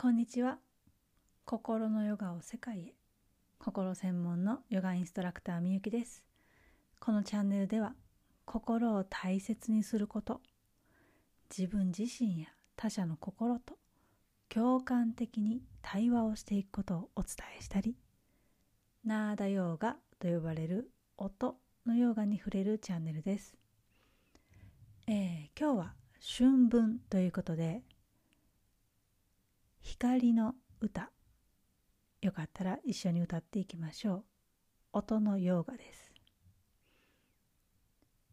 こんにちは。心のヨガを世界へ。心専門のヨガインストラクターみゆきです。このチャンネルでは心を大切にすること自分自身や他者の心と共感的に対話をしていくことをお伝えしたりナーダヨーガと呼ばれる音のヨガに触れるチャンネルです、えー、今日は春分ということで光の歌。よかったら一緒に歌っていきましょう。音のヨーガです。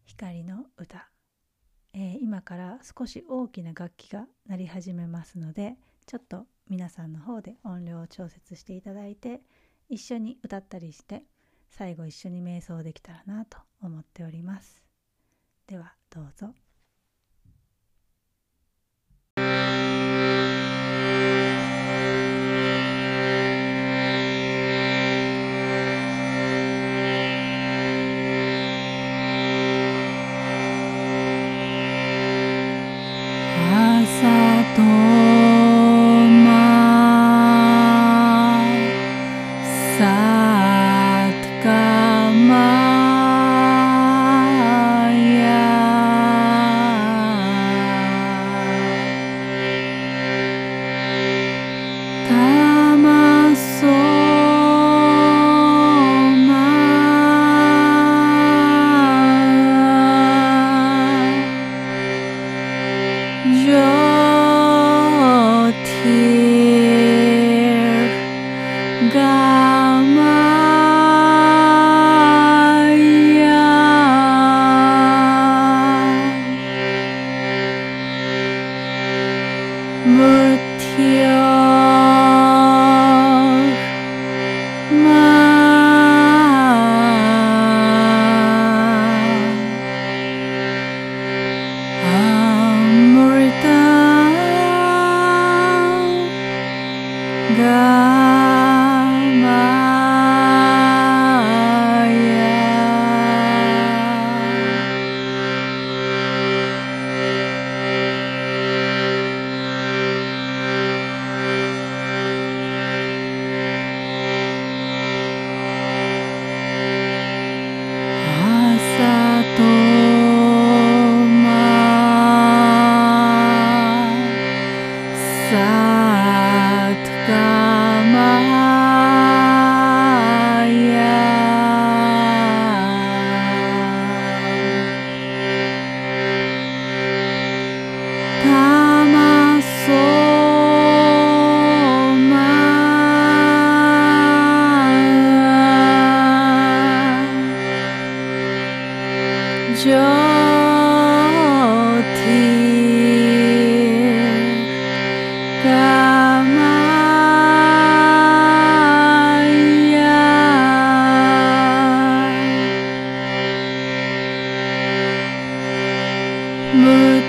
光の歌、えー、今から少し大きな楽器が鳴り始めますのでちょっと皆さんの方で音量を調節していただいて一緒に歌ったりして最後一緒に瞑想できたらなと思っております。ではどうぞ。在 Mưa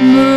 No.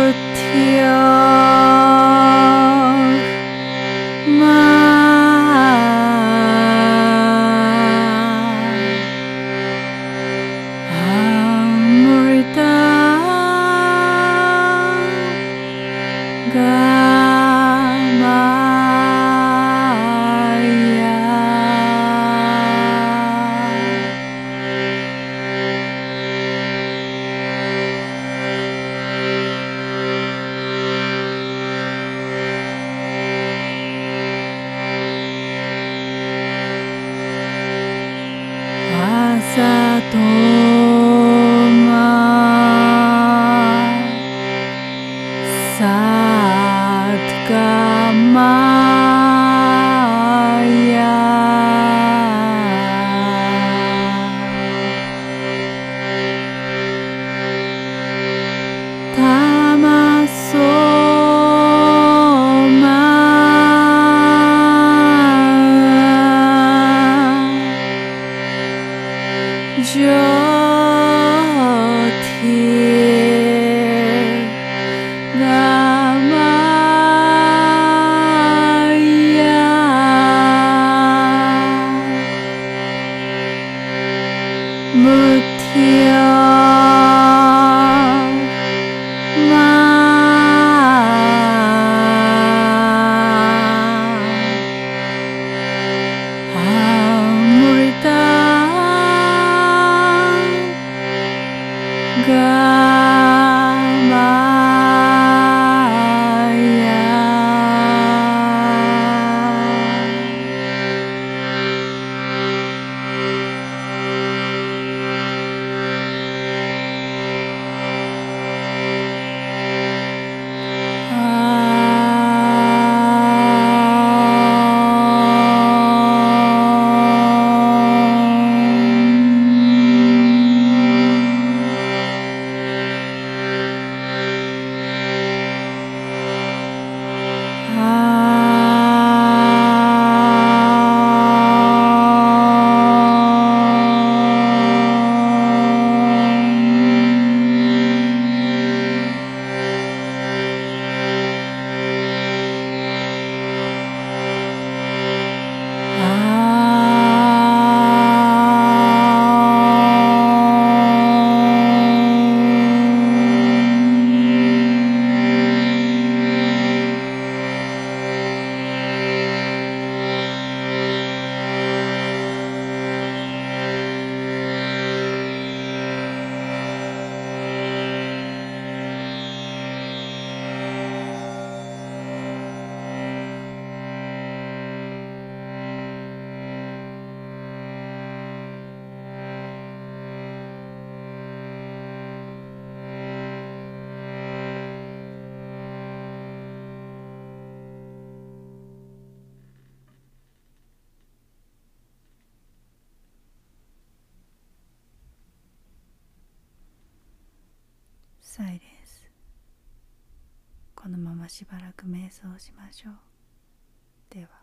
サイレンスこのまましばらく瞑想しましょう。では。